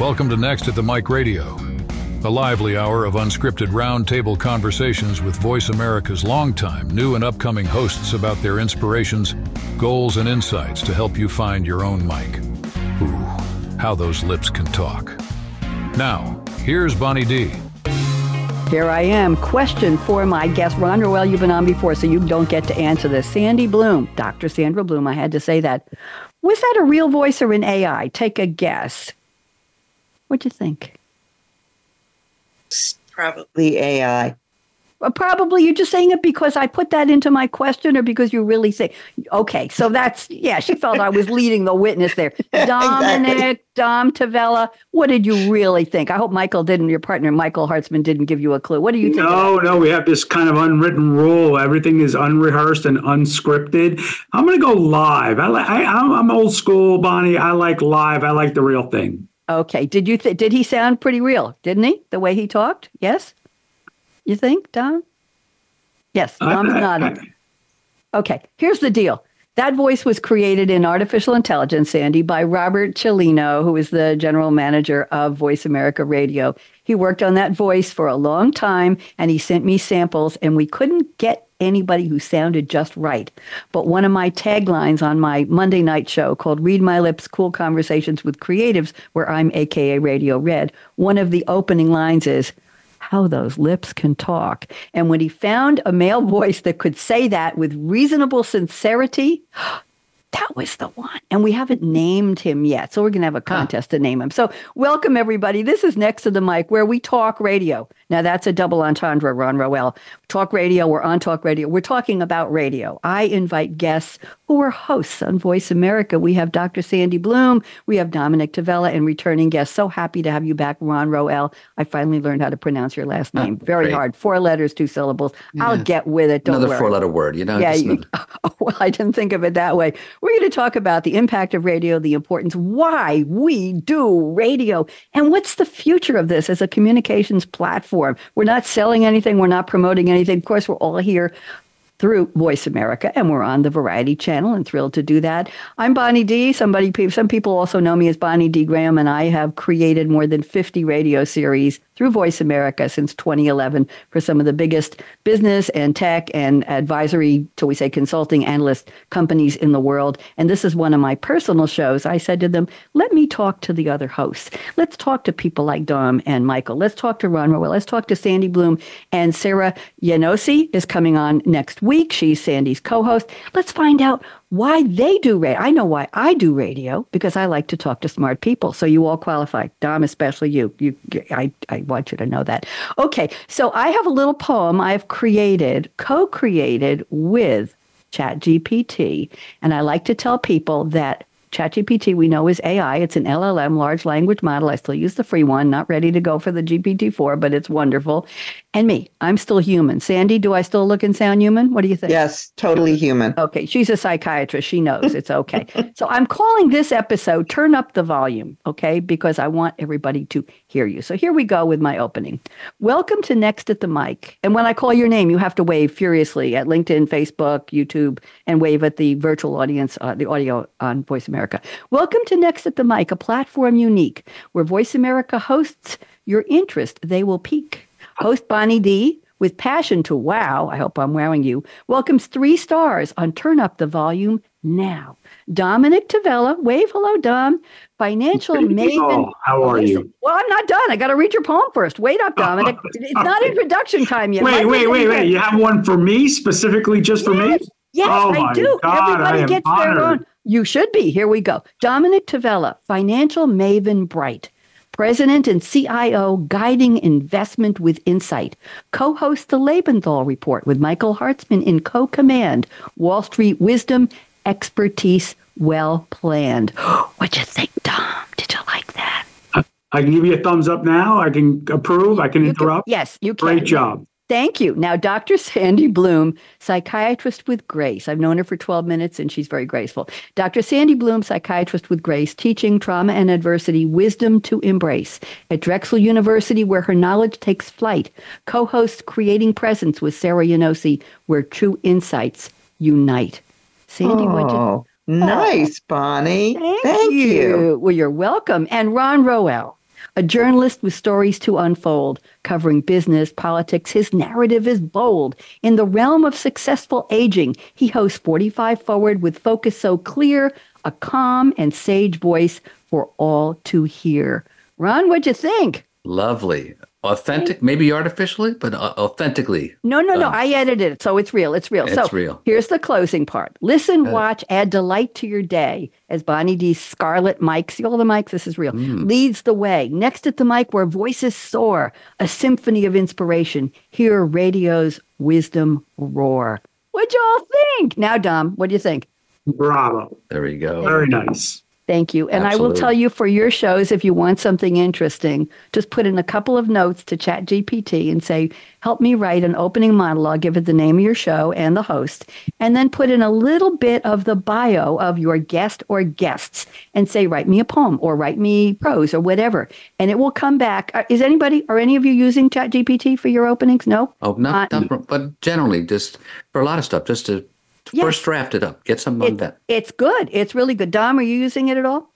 Welcome to Next at the Mic Radio, a lively hour of unscripted roundtable conversations with Voice America's longtime, new, and upcoming hosts about their inspirations, goals, and insights to help you find your own mic. Ooh, how those lips can talk. Now, here's Bonnie D. Here I am. Question for my guest, Ron Roel. You've been on before, so you don't get to answer this. Sandy Bloom, Dr. Sandra Bloom. I had to say that. Was that a real voice or an AI? Take a guess. What'd you think? Probably AI. Well, uh, probably you're just saying it because I put that into my question or because you really say, okay, so that's, yeah, she felt I was leading the witness there. Dominick, exactly. Dom Tavella, what did you really think? I hope Michael didn't, your partner, Michael Hartzman, didn't give you a clue. What do you think? No, no, we have this kind of unwritten rule. Everything is unrehearsed and unscripted. I'm going to go live. I, I, I'm old school, Bonnie. I like live. I like the real thing. Okay. Did you th- did he sound pretty real? Didn't he? The way he talked? Yes. You think, Don? Yes. Dom's nodding. Okay. Here's the deal. That voice was created in artificial intelligence, Sandy, by Robert Cellino, who is the general manager of Voice America Radio. He worked on that voice for a long time and he sent me samples, and we couldn't get anybody who sounded just right. But one of my taglines on my Monday night show called Read My Lips Cool Conversations with Creatives, where I'm AKA Radio Red, one of the opening lines is, how those lips can talk. And when he found a male voice that could say that with reasonable sincerity, that was the one. And we haven't named him yet. So we're going to have a contest huh. to name him. So welcome, everybody. This is Next to the Mic, where we talk radio. Now, that's a double entendre, Ron Roel. Talk radio, we're on talk radio. We're talking about radio. I invite guests who are hosts on Voice America. We have Dr. Sandy Bloom, we have Dominick Tavella, and returning guests. So happy to have you back, Ron Roel. I finally learned how to pronounce your last ah, name. Oh, Very great. hard. Four letters, two syllables. Yeah. I'll get with it. Don't Another worry. four letter word, you know? Yeah. You, oh, well, I didn't think of it that way. We're going to talk about the impact of radio, the importance, why we do radio, and what's the future of this as a communications platform. We're not selling anything, we're not promoting anything. Of course, we're all here through Voice America, and we're on the Variety Channel, and thrilled to do that. I'm Bonnie D. Somebody, some people also know me as Bonnie D. Graham, and I have created more than 50 radio series through Voice America since 2011 for some of the biggest business and tech and advisory, till we say consulting analyst companies in the world. And this is one of my personal shows. I said to them, let me talk to the other hosts. Let's talk to people like Dom and Michael. Let's talk to Ron Roel. Let's talk to Sandy Bloom. And Sarah Yanosy is coming on next week. She's Sandy's co host. Let's find out why they do radio. I know why I do radio because I like to talk to smart people. So you all qualify. Dom, especially you. You, I, I want you to know that. Okay, so I have a little poem I've created, co-created with ChatGPT, and I like to tell people that ChatGPT we know is AI. It's an LLM, large language model. I still use the free one, not ready to go for the GPT-4, but it's wonderful. And me, I'm still human. Sandy, do I still look and sound human? What do you think? Yes, totally human. Okay, she's a psychiatrist. She knows it's okay. so I'm calling this episode Turn Up the Volume, okay? Because I want everybody to hear you. So here we go with my opening. Welcome to Next at the Mic. And when I call your name, you have to wave furiously at LinkedIn, Facebook, YouTube, and wave at the virtual audience, uh, the audio on Voice America. Welcome to Next at the Mic, a platform unique where Voice America hosts your interest. They will peak. Host Bonnie D with passion to wow, I hope I'm wowing you, welcomes three stars on Turn Up the Volume now. Dominick Tavella, wave hello, Dom. Financial maven. How are you? Well, I'm not done. I got to read your poem first. Wait up, Dominick. it's not introduction time yet. Wait, wait, wait, wait. You have one for me specifically, just for yes. me? Yes, oh I do. God, Everybody gets honored. their own. You should be. Here we go. Dominick Tavella, financial maven bright. President and CIO guiding investment with insight. Co host the Lebenthal Report with Michael Hartzman in co command. Wall Street wisdom, expertise, well planned. What'd you think, Dom? Did you like that? I can give you a thumbs up now. I can approve. I can you interrupt. Can, yes, you can. Great job. Thank you. Now, Dr. Sandy Bloom, psychiatrist with grace. I've known her for 12 minutes and she's very graceful. Dr. Sandy Bloom, psychiatrist with grace, teaching trauma and adversity, wisdom to embrace at Drexel University, where her knowledge takes flight. Co hosts Creating Presence with Sarah Yanosy, where true insights unite. Sandy, oh. what you Nice, Bonnie. Thank, Thank you. you. Well, you're welcome. And Ron Roel. A journalist with stories to unfold, covering business, politics, his narrative is bold. In the realm of successful aging, he hosts 45 Forward with focus so clear, a calm and sage voice for all to hear. Ron, what'd you think? Lovely. Authentic, maybe artificially, but uh, authentically. No, no, no. I edited it, so it's real. It's real. It's so real. here's the closing part. Listen, watch, add delight to your day as Bonnie D's Scarlet mic, see all the mics, this is real, leads the way. Next at the mic where voices soar, a symphony of inspiration. Hear radio's wisdom roar. What'd y'all think? Now, Dom, what do you think? Bravo. There we go. Very nice. Thank you. And I will tell you for your shows, if you want something interesting, just put in a couple of notes to Chat GPT and say, help me write an opening monologue, give it the name of your show and the host, and then put in a little bit of the bio of your guest or guests and say, write me a poem or write me prose or whatever. And it will come back. Uh, Is anybody, are any of you using Chat GPT for your openings? No? Oh, not, Uh, not but generally, just for a lot of stuff, just to Yes. first draft it up, get some on that. it's good. It's really good. Dom, are you using it at all?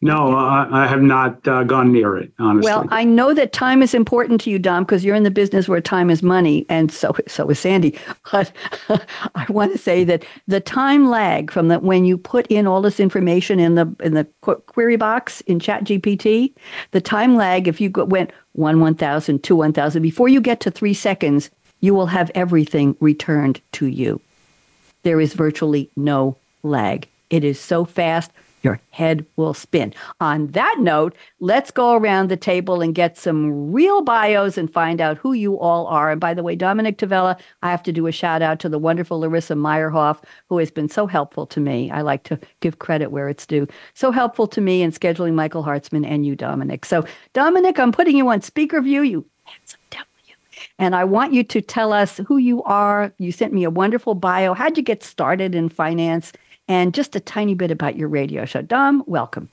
No, I, I have not uh, gone near it, honestly. Well, I know that time is important to you, Dom, because you're in the business where time is money, and so so is Sandy. But I want to say that the time lag from the when you put in all this information in the in the qu- query box in ChatGPT, the time lag if you go, went one one thousand, two one thousand, before you get to three seconds, you will have everything returned to you. There is virtually no lag. It is so fast, your head will spin. On that note, let's go around the table and get some real bios and find out who you all are. And by the way, Dominick Tavella, I have to do a shout out to the wonderful Larissa Meyerhoff, who has been so helpful to me. I like to give credit where it's due. So helpful to me in scheduling Michael Hartzman and you, Dominick. So, Dominick, I'm putting you on speaker view. You handsome devil. And I want you to tell us who you are. You sent me a wonderful bio. How'd you get started in finance? And just a tiny bit about your radio show. Dom, welcome.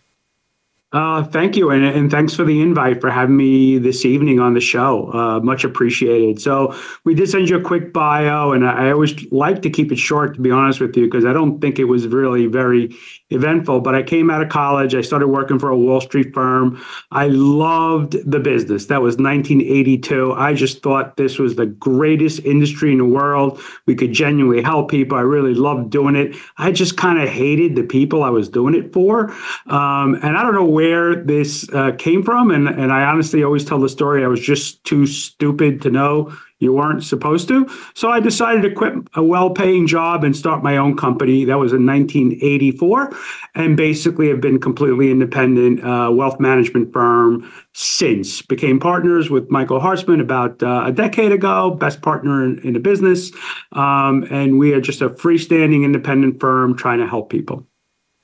Uh, thank you, and, and thanks for the invite for having me this evening on the show. Uh, much appreciated. So we did send you a quick bio, and I, always like to keep it short, to be honest with you, because I don't think it was really very eventful. But I came out of college, I started working for a Wall Street firm. I loved the business. That was 1982. I just thought this was the greatest industry in the world. We could genuinely help people. I really loved doing it. I just kind of hated the people I was doing it for, um, and I don't know where this uh, came from. And, and I honestly always tell the story. I was just too stupid to know you weren't supposed to. So I decided to quit a well paying job and start my own company. That was in 1984. And basically have been completely independent uh, wealth management firm since. Became partners with Michael Hartzman about uh, a decade ago, best partner in, in the business. Um, and we are just a freestanding independent firm trying to help people.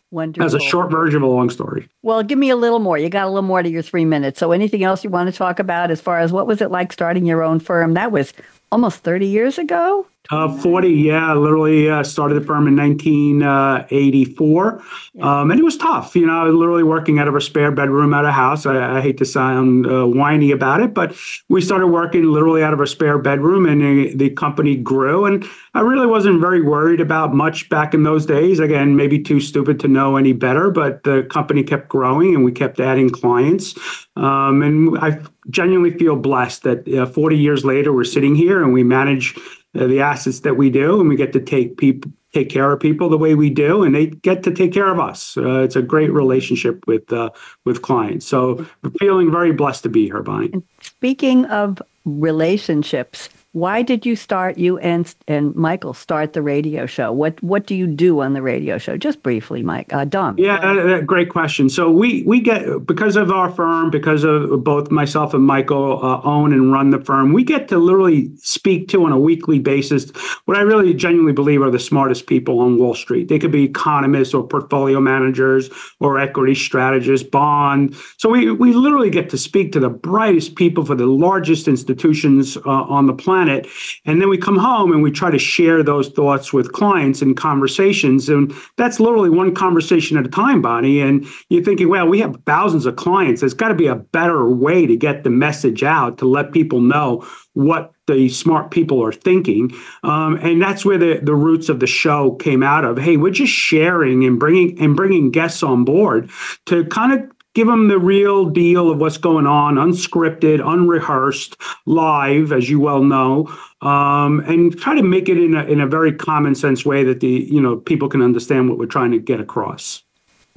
Wonderful. As a short version of a long story. Well, give me a little more. You got a little more to your three minutes. So, anything else you want to talk about as far as what was it like starting your own firm? That was almost 30 years ago. Uh, 40, yeah, literally uh, started the firm in 1984. Um, and it was tough. You know, I was literally working out of a spare bedroom at a house. I, I hate to sound uh, whiny about it, but we started working literally out of a spare bedroom and the, the company grew. And I really wasn't very worried about much back in those days. Again, maybe too stupid to know any better, but the company kept growing and we kept adding clients. Um, and I genuinely feel blessed that uh, 40 years later, we're sitting here and we manage uh, the assets that we do, and we get to take people take care of people the way we do, and they get to take care of us. Uh, it's a great relationship with uh, with clients. So, feeling very blessed to be here, Bonnie. Speaking of relationships, why did you start you and and Michael start the radio show? What what do you do on the radio show? Just briefly, Mike. Uh, Dom. Yeah, uh, great question. So we we get because of our firm, because of both myself and Michael uh, own and run the firm, we get to literally speak to on a weekly basis what I really genuinely believe are the smartest people on Wall Street. They could be economists or portfolio managers or equity strategists, bond. So we we literally get to speak to the brightest people for the largest institutions uh, on the planet, and then we come home and we try to share those thoughts with clients and conversations, and that's literally one conversation at a time, Bonnie. And you're thinking, well, we have thousands of clients. There's got to be a better way to get the message out to let people know what the smart people are thinking. Um, and that's where the, the roots of the show came out of. Hey, we're just sharing and bringing and bringing guests on board to kind of give them the real deal of what's going on, unscripted, unrehearsed, live, as you well know, um, and try to make it in a, in a very common sense way that the you know people can understand what we're trying to get across.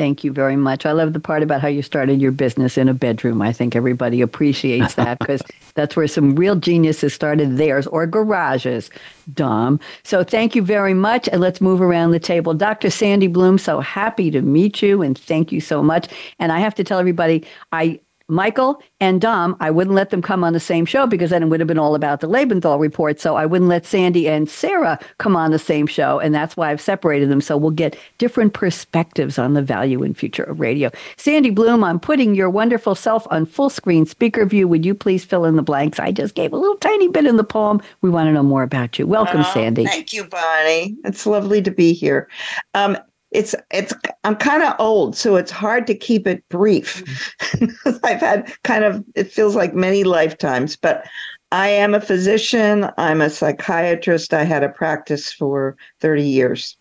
Thank you very much. I love the part about how you started your business in a bedroom. I think everybody appreciates that because that's where some real geniuses started theirs or garages, Dom. So thank you very much. And let's move around the table. Dr. Sandy Bloom, so happy to meet you and thank you so much. And I have to tell everybody, I Michael and Dom, I wouldn't let them come on the same show because then it would have been all about the Lebenthal report. So I wouldn't let Sandy and Sarah come on the same show. And that's why I've separated them. So we'll get different perspectives on the value and future of radio. Sandy Bloom, I'm putting your wonderful self on full screen speaker view. Would you please fill in the blanks? I just gave a little tiny bit in the poem. We want to know more about you. Welcome, Oh, Sandy. Thank you, Bonnie. It's lovely to be here. Um, it's it's I'm kind of old, so it's hard to keep it brief. Mm-hmm. I've had kind of it feels like many lifetimes, but I am a physician. I'm a psychiatrist. I had a practice for 30 years,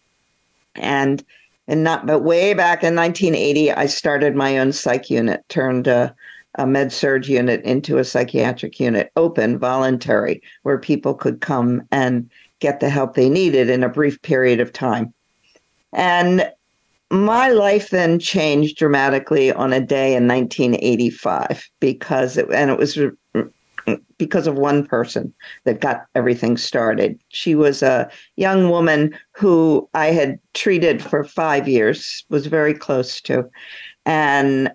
and and not but way back in 1980, I started my own psych unit, turned a, a med surg unit into a psychiatric unit, open, voluntary, where people could come and get the help they needed in a brief period of time. And my life then changed dramatically on a day in 1985 because it, and it was because of one person that got everything started. She was a young woman who I had treated for 5 years, was very close to. And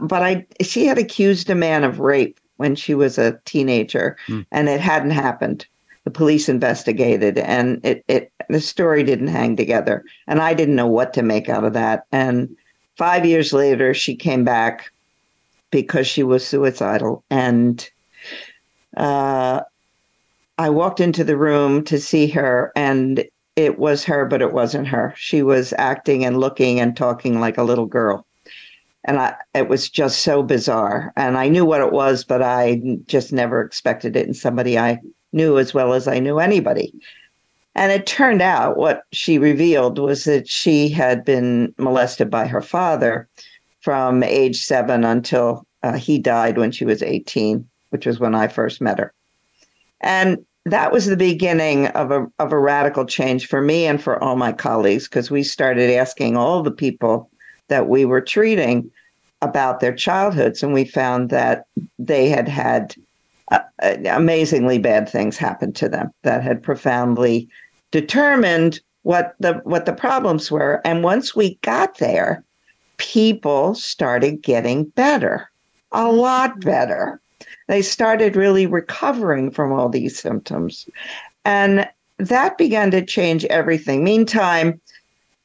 but I she had accused a man of rape when she was a teenager Hmm. and it hadn't happened the police investigated and it, it the story didn't hang together and i didn't know what to make out of that. And five years later she came back because she was suicidal and uh, i walked into the room to see her and it was her but it wasn't her. She was acting and looking and talking like a little girl. And I, it was just so bizarre and i knew what it was but i just never expected it in somebody i knew as well as I knew anybody. And it turned out what she revealed was that she had been molested by her father from age seven until uh, he died when she was 18, which was when I first met her. And that was the beginning of a, of a radical change for me and for all my colleagues, because we started asking all the people that we were treating about their childhoods. And we found that they had had uh, amazingly bad things happened to them that had profoundly determined what the what the problems were. And once we got there people started getting better a lot better. They started really recovering from all these symptoms. And that began to change everything. Meantime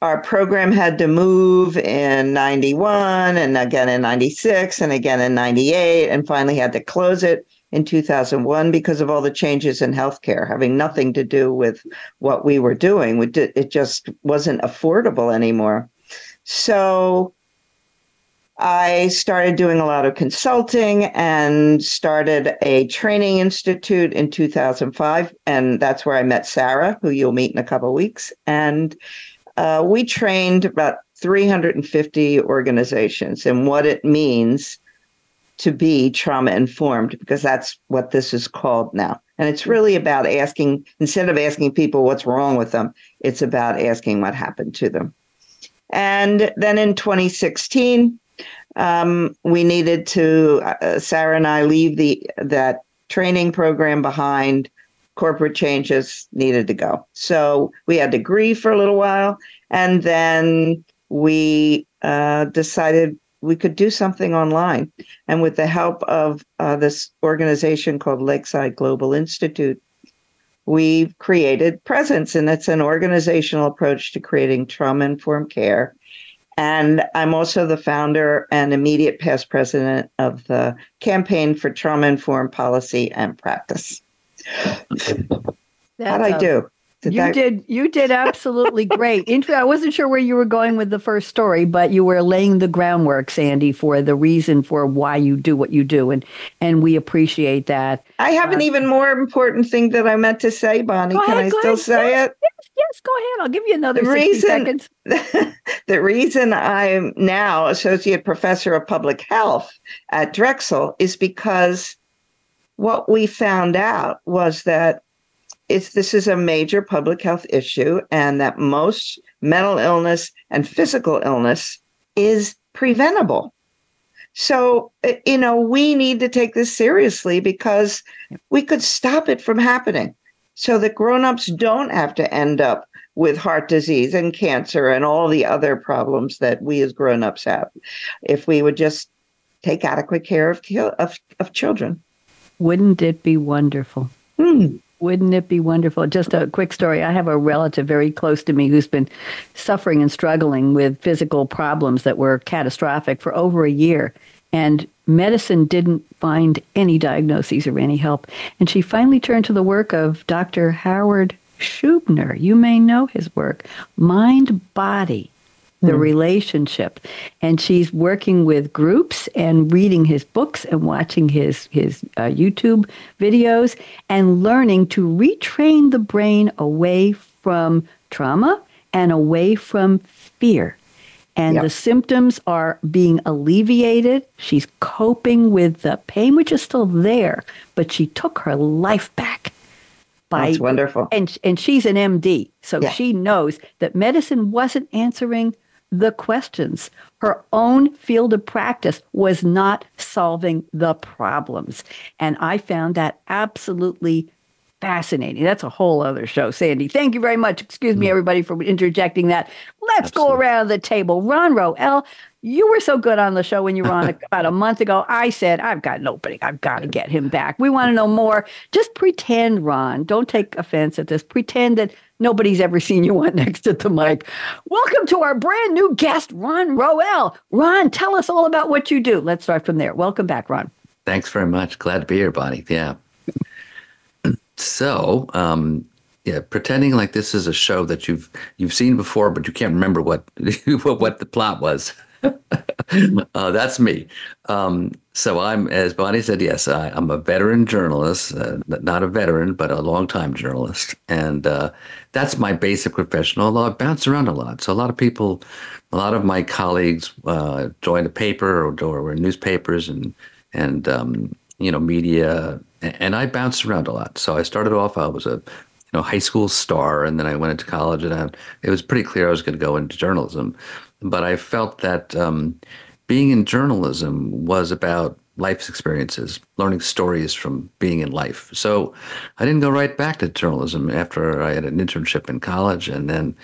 our program had to move in 91 and again in 96 and again in 98 and finally had to close it in 2001 because of all the changes in healthcare having nothing to do with what we were doing. We did, it just wasn't affordable anymore. So I started doing a lot of consulting and started a training institute in 2005. And that's where I met Sarah, who you'll meet in a couple weeks. And uh, we trained about 350 organizations and what it means to be trauma informed because that's what this is called now. And it's really about asking, instead of asking people what's wrong with them, it's about asking what happened to them. And then in 2016, um, we needed to, uh, Sarah and I leave the that training program behind. Corporate changes needed to go. So we had to grieve for a little while. And then we uh, decided we could do something online. And with the help of uh, this organization called Lakeside Global Institute, we've created Presence, and it's an organizational approach to creating trauma informed care. And I'm also the founder and immediate past president of the Campaign for Trauma Informed Policy and Practice. How'd I do? Did you that- did you did absolutely great. I wasn't sure where you were going with the first story, but you were laying the groundwork, Sandy, for the reason for why you do what you do, and and we appreciate that. I have an uh, even more important thing that I meant to say, Bonnie. Can ahead, I still ahead. say Yes, it? Yes, Yes, go ahead. I'll give you another The 60 reason- seconds. the reason I'm now associate professor of public health at Drexel is because what we found out was that it's this is a major public health issue and that most mental illness and physical illness is preventable. So, uh, you know, we need to take this seriously because we could stop it from happening so that grown-ups don't have to end up with heart disease and cancer and all the other problems that we as grown-ups have if we would just take adequate care of of, of children Wouldn't it be wonderful? Hmm. Wouldn't it be wonderful? Just a quick story. I have a relative very close to me who's been suffering and struggling with physical problems that were catastrophic for over a year. And medicine didn't find any diagnoses or any help. And she finally turned to the work of Dr. Howard Schubiner. You may know his work, Mind Body the relationship. And she's working with groups and reading his books and watching his his uh, YouTube videos and learning to retrain the brain away from trauma and away from fear. And Yep. the symptoms are being alleviated. She's coping with the pain which is still there but she took her life back by that's wonderful. and and she's an MD, so Yeah. she knows that medicine wasn't answering the questions. Her own field of practice was not solving the problems, and I found that absolutely fascinating. That's a whole other show, Sandy. Thank you very much. Excuse me, mm. everybody, for interjecting that. Let's go around the table. Ron Roel, you were so good on the show when you were on about a month ago. I said, I've got an opening. I've got to get him back. We want to know more. Just pretend, Ron. Don't take offense at this. Pretend that nobody's ever seen you on next to the mic. Welcome to our brand new guest, Ron Roel. Ron, tell us all about what you do. Let's start from there. Welcome back, Ron. Thanks very much. Glad to be here, Bonnie. Yeah. So, um, yeah, pretending like this is a show that you've you've seen before, but you can't remember what what, the plot was. uh, that's me. Um, so I'm, as Bonnie said, yes, I, I'm a veteran journalist, uh, not a veteran, but a longtime journalist, and uh, that's my basic profession. Although I bounce around a lot, so a lot of people, a lot of my colleagues uh, joined a paper or, or newspapers and and um, you know media, and I bounced around a lot. So I started off, I was a you know high school star, and then I went into college, and I, it was pretty clear I was going to go into journalism. But I felt that um, being in journalism was about life's experiences, learning stories from being in life. So I didn't go right back to journalism after I had an internship in college, and then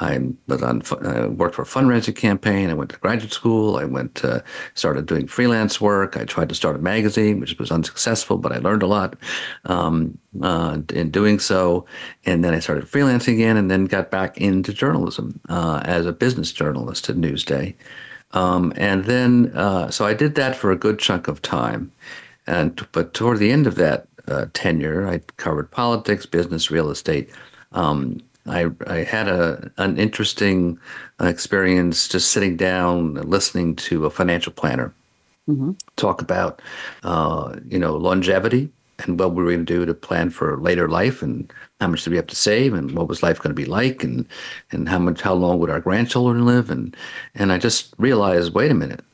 I was on uh, worked for a fundraising campaign. I went to graduate school. I went uh, started doing freelance work. I tried to start a magazine, which was unsuccessful, but I learned a lot um, uh, in doing so. And then I started freelancing again, and then got back into journalism uh, as a business journalist at Newsday. Um, and then, uh, so I did that for a good chunk of time. And but toward the end of that uh, tenure, I covered politics, business, real estate. Um, I, I had a an interesting experience just sitting down, and listening to a financial planner talk about, uh, you know, longevity and what we were going to do to plan for later life and how much did we have to save and what was life going to be like and and how much how long would our grandchildren live? And and I just realized wait a minute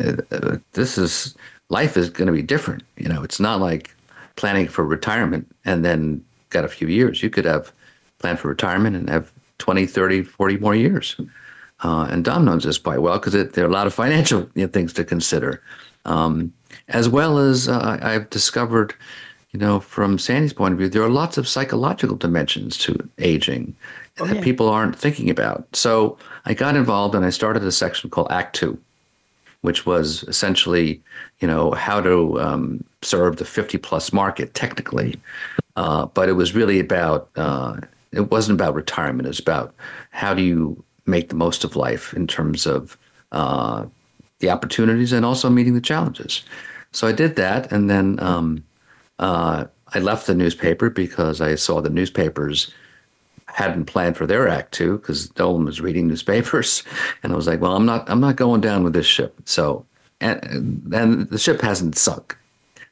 uh, uh, this is life is going to be different. You know it's not like planning for retirement and then got a few years. You could have planned for retirement and have 20 30 40 more years. Uh, and Dom knows this quite well because there are a lot of financial you know, things to consider, um, as well as uh, I've discovered, you know, from Sandy's point of view, there are lots of psychological dimensions to aging that people aren't thinking about. So I got involved and I started a section called Act Two, which was essentially, you know, how to um, serve the 50 plus market technically. Uh, but it was really about, uh, it wasn't about retirement. It was about how do you make the most of life in terms of uh, the opportunities and also meeting the challenges. So I did that. And then um, uh, I left the newspaper because I saw the newspapers hadn't planned for their act two because one was reading newspapers, and I was like, "Well, I'm not. I'm not going down with this ship." So, and and the ship hasn't sunk.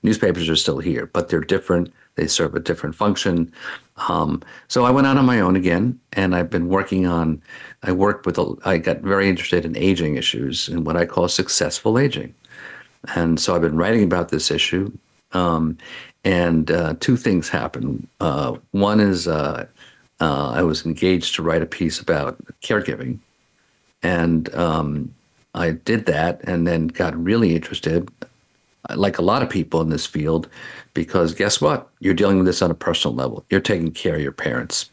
Newspapers are still here, but they're different. They serve a different function. Um, so I went out on my own again, and I've been working on. I worked with. I got very interested in aging issues and what I call successful aging, and so I've been writing about this issue. Um, and uh, two things happened. Uh, one is uh, uh I was engaged to write a piece about caregiving, and um, I did that, and then got really interested like a lot of people in this field, because guess what? You're dealing with this on a personal level. You're taking care of your parents.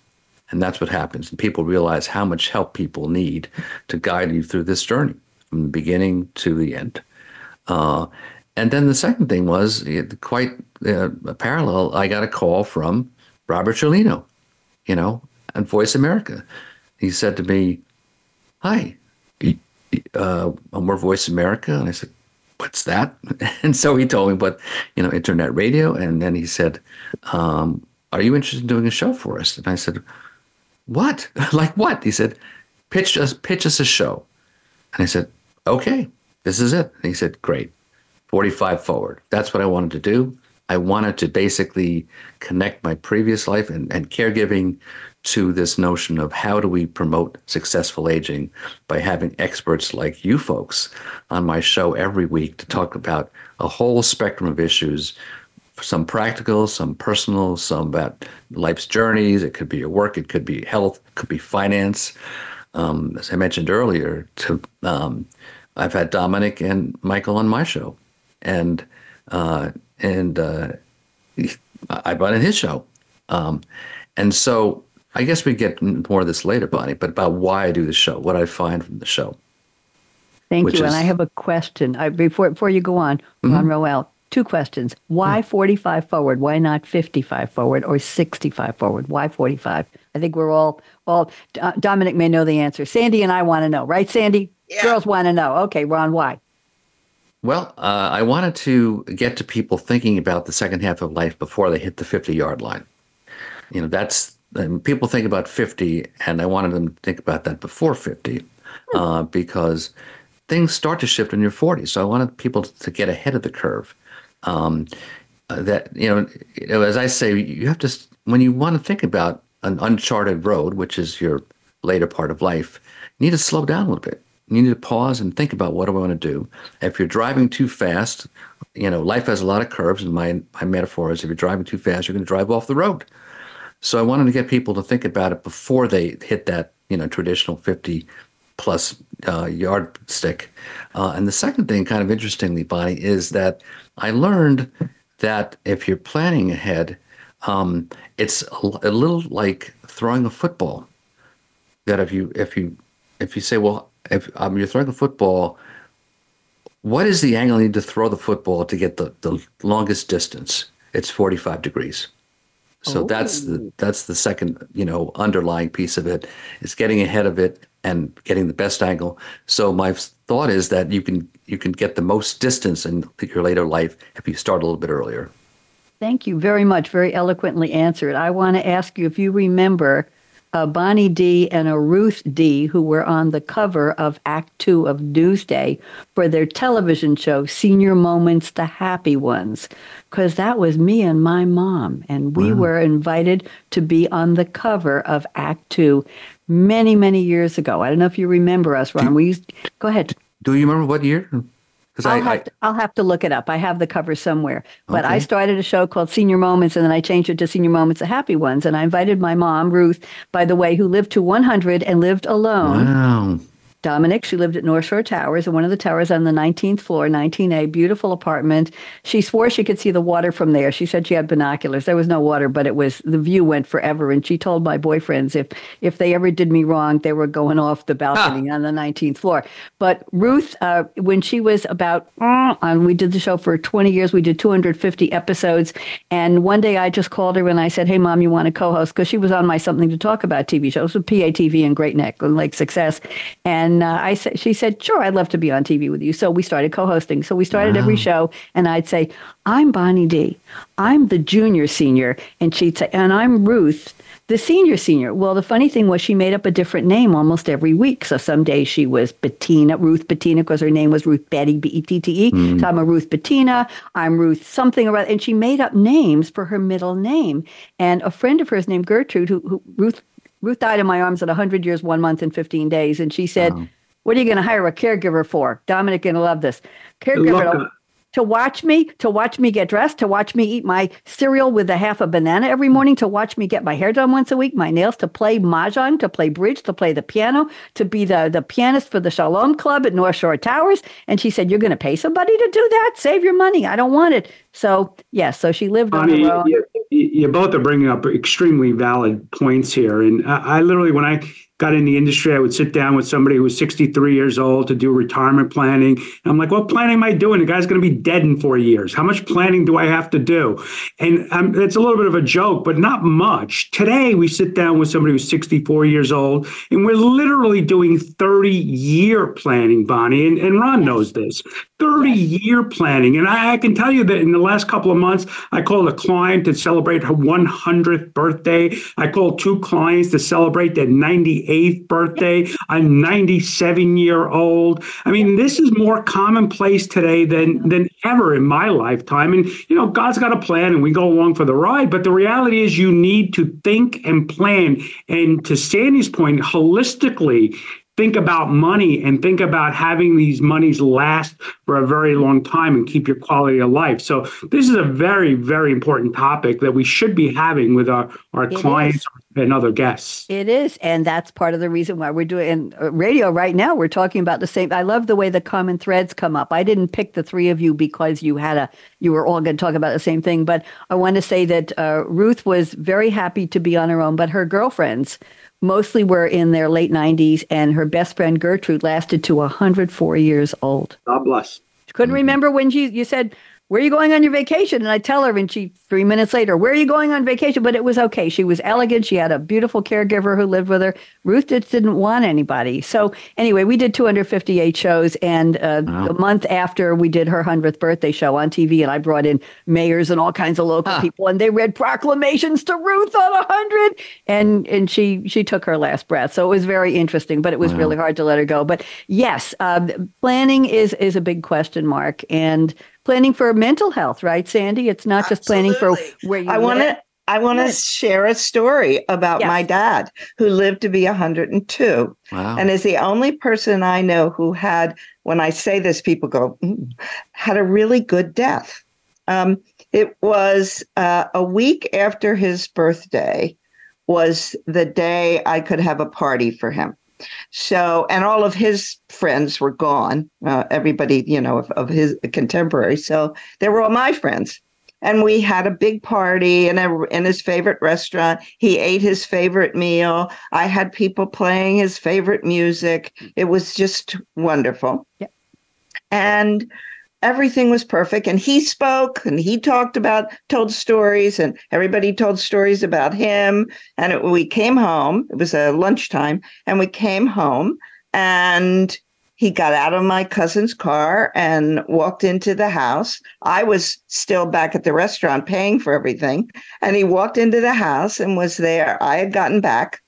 And that's what happens. And people realize how much help people need to guide you through this journey from the beginning to the end. Uh, and then the second thing was quite uh, parallel. I got a call from Robert Cellino, you know, and Voice America. He said to me, Hi, uh, we're Voice America. And I said, what's that? And so he told me what, you know, internet radio. And then he said, um, are you interested in doing a show for us? And I said, what? like what? He said, pitch us, pitch us a show. And I said, okay, this is it. And he said, great, 45 forward. That's what I wanted to do. I wanted to basically connect my previous life and, and caregiving to this notion of how do we promote successful aging by having experts like you folks on my show every week to talk about a whole spectrum of issues some practical, some personal, some about life's journeys. It could be your work, it could be health, it could be finance. Um, as I mentioned earlier, to um, I've had Dominick and Michael on my show, and uh, and uh, I've been in his show, um, and so I guess we get more of this later, Bonnie, but about why I do the show, what I find from the show. Thank you. Is, and I have a question. I, before before you go on, mm-hmm. Ron Roel, two questions. Why 45 forward? Why not 55 forward or 65 forward? Why 45? I think we're all, all uh, Dominick may know the answer. Sandy and I want to know, right, Sandy? Yeah. Girls want to know. Okay, Ron, why? Well, uh, I wanted to get to people thinking about the second half of life before they hit the 50 yard line. You know, that's people think about 50, and I wanted them to think about that before 50 uh, because things start to shift in your 40s. So I wanted people to get ahead of the curve. Um, uh, that, you know, you know, as I say, you have to, when you want to think about an uncharted road, which is your later part of life, you need to slow down a little bit. You need to pause and think about what do I want to do. If you're driving too fast, you know, life has a lot of curves. And my, my metaphor is if you're driving too fast, you're going to drive off the road. So I wanted to get people to think about it before they hit that, you know, traditional 50 plus uh, yardstick. Uh, and the second thing, kind of interestingly, Bonnie, is that I learned that if you're planning ahead, um, it's a, a, little like throwing a football. That if you if you if you say, well, if um, you're throwing a football, what is the angle you need to throw the football to get the, the longest distance? It's 45 degrees. So oh. that's the oh. that's the second, you know, underlying piece of it. it is getting ahead of it and getting the best angle. So my thought is that you can you can get the most distance in your later life if you start a little bit earlier. Thank you very much. Very eloquently answered. I want to ask you if you remember a Bonnie D and a Ruth D, who were on the cover of Act Two of Newsday for their television show, Senior Moments, the Happy Ones, because that was me and my mom. And we wow. were invited to be on the cover of Act Two many, many years ago. I don't know if you remember us, Ron. we used, go ahead. Do you remember what year? I'll, I, have I, to, I'll have to look it up. I have the cover somewhere. But okay. I started a show called Senior Moments, and then I changed it to Senior Moments, the Happy Ones. And I invited my mom, Ruth, by the way, who lived to 100 and lived alone. Wow. Dominick. She lived at North Shore Towers, and one of the towers on the 19th floor, 19A, beautiful apartment. She swore she could see the water from there. She said she had binoculars. There was no water, but it was the view went forever. And she told my boyfriends if if they ever did me wrong, they were going off the balcony huh. on the 19th floor. But Ruth, uh, when she was about, and we did the show for 20 years, we did 250 episodes. And one day I just called her and I said, "Hey, mom, you want to co-host?" Because she was on my Something to Talk About TV shows with PATV and Great Neck and Lake Success, and and uh, I said, she said, sure, I'd love to be on TV with you. So we started co-hosting. So we started wow. every show, and I'd say, I'm Bonnie D. I'm the junior senior, and she'd say, and I'm Ruth. the senior senior. Well, the funny thing was she made up a different name almost every week. So some days she was Bettina, Ruth Bettina, because her name was Ruth Betty, B E T T E. Mm. So I'm a Ruth Bettina. I'm Ruth something or other. And she made up names for her middle name. And a friend of hers named Gertrude, who, who Ruth Ruth died in my arms at 100 years, one month, and 15 days. And she said, Wow. What are you going to hire a caregiver for? Dominick going to love this. Caregiver Look, to, watch me, to watch me get dressed, to watch me eat my cereal with a half a banana every morning, to watch me get my hair done once a week, my nails, to play mahjong, to play bridge, to play the piano, to be the, the pianist for the Shalom Club at North Shore Towers. And she said, You're going to pay somebody to do that? Save your money. I don't want it. So, yes, so she lived on Bonnie, her own. you, you, you both are bringing up extremely valid points here. And I, I literally, when I got in the industry, I would sit down with somebody who was 63 years old to do retirement planning. And I'm like, what planning am I doing? The guy's going to be dead in four years. How much planning do I have to do? And um, it's a little bit of a joke, but not much. Today, we sit down with somebody who's 64 years old, and we're literally doing 30 year planning, Bonnie. And, and Ron knows this 30 year planning. And I, I can tell you that in the last couple of months, I called a client to celebrate her 100th birthday. I called two clients to celebrate their 98th birthday. I'm 97 year old. I mean, this is more commonplace today than than ever in my lifetime. And you know, God's got a plan, and we go along for the ride. But the reality is, you need to think and plan. And to Sandy's point, holistically think about money and think about having these monies last for a very long time and keep your quality of life. So this is a very, very important topic that we should be having with our, our It clients is. and other guests. It is, and that's part of the reason why we're doing uh, radio right now. We're talking about the same. I love the way the common threads come up. I didn't pick the three of you because you had a you were all going to talk about the same thing. But I want to say that uh, Ruth was very happy to be on her own, but her girlfriends mostly were in their late 90s, and her best friend Gertrude lasted to 104 years old. God bless. She couldn't mm-hmm. remember when she you said, Where are you going on your vacation? And I tell her, and she three minutes later, Where are you going on vacation? But it was okay. She was elegant. She had a beautiful caregiver who lived with her. Ruth just didn't want anybody. So anyway, we did 258 shows, and uh, the month after we did her 100th birthday show on TV, and I brought in mayors and all kinds of local people, and they read proclamations to Ruth on 100, and and she she took her last breath. So it was very interesting, but it was really hard to let her go. But yes, um, planning is is a big question mark, and planning for mental health, right, Sandy? It's not just planning for where you I want to I want to share a story about Yes. my dad who lived to be 102 Wow. and is the only person I know who had when I say this people go "Mm," had a really good death. Um, it was uh, a week after his birthday was the day I could have a party for him. So, and all of his friends were gone, uh, everybody, you know, of, of his contemporaries. So they were all my friends. And we had a big party in, a, in his favorite restaurant. He ate his favorite meal. I had people playing his favorite music. It was just wonderful. Yep. And everything was perfect. And he spoke and he talked about, told stories, and everybody told stories about him. And it, we came home. It was a lunchtime, and we came home, and he got out of my cousin's car and walked into the house. I was still back at the restaurant paying for everything. And he walked into the house and was there. I had gotten back,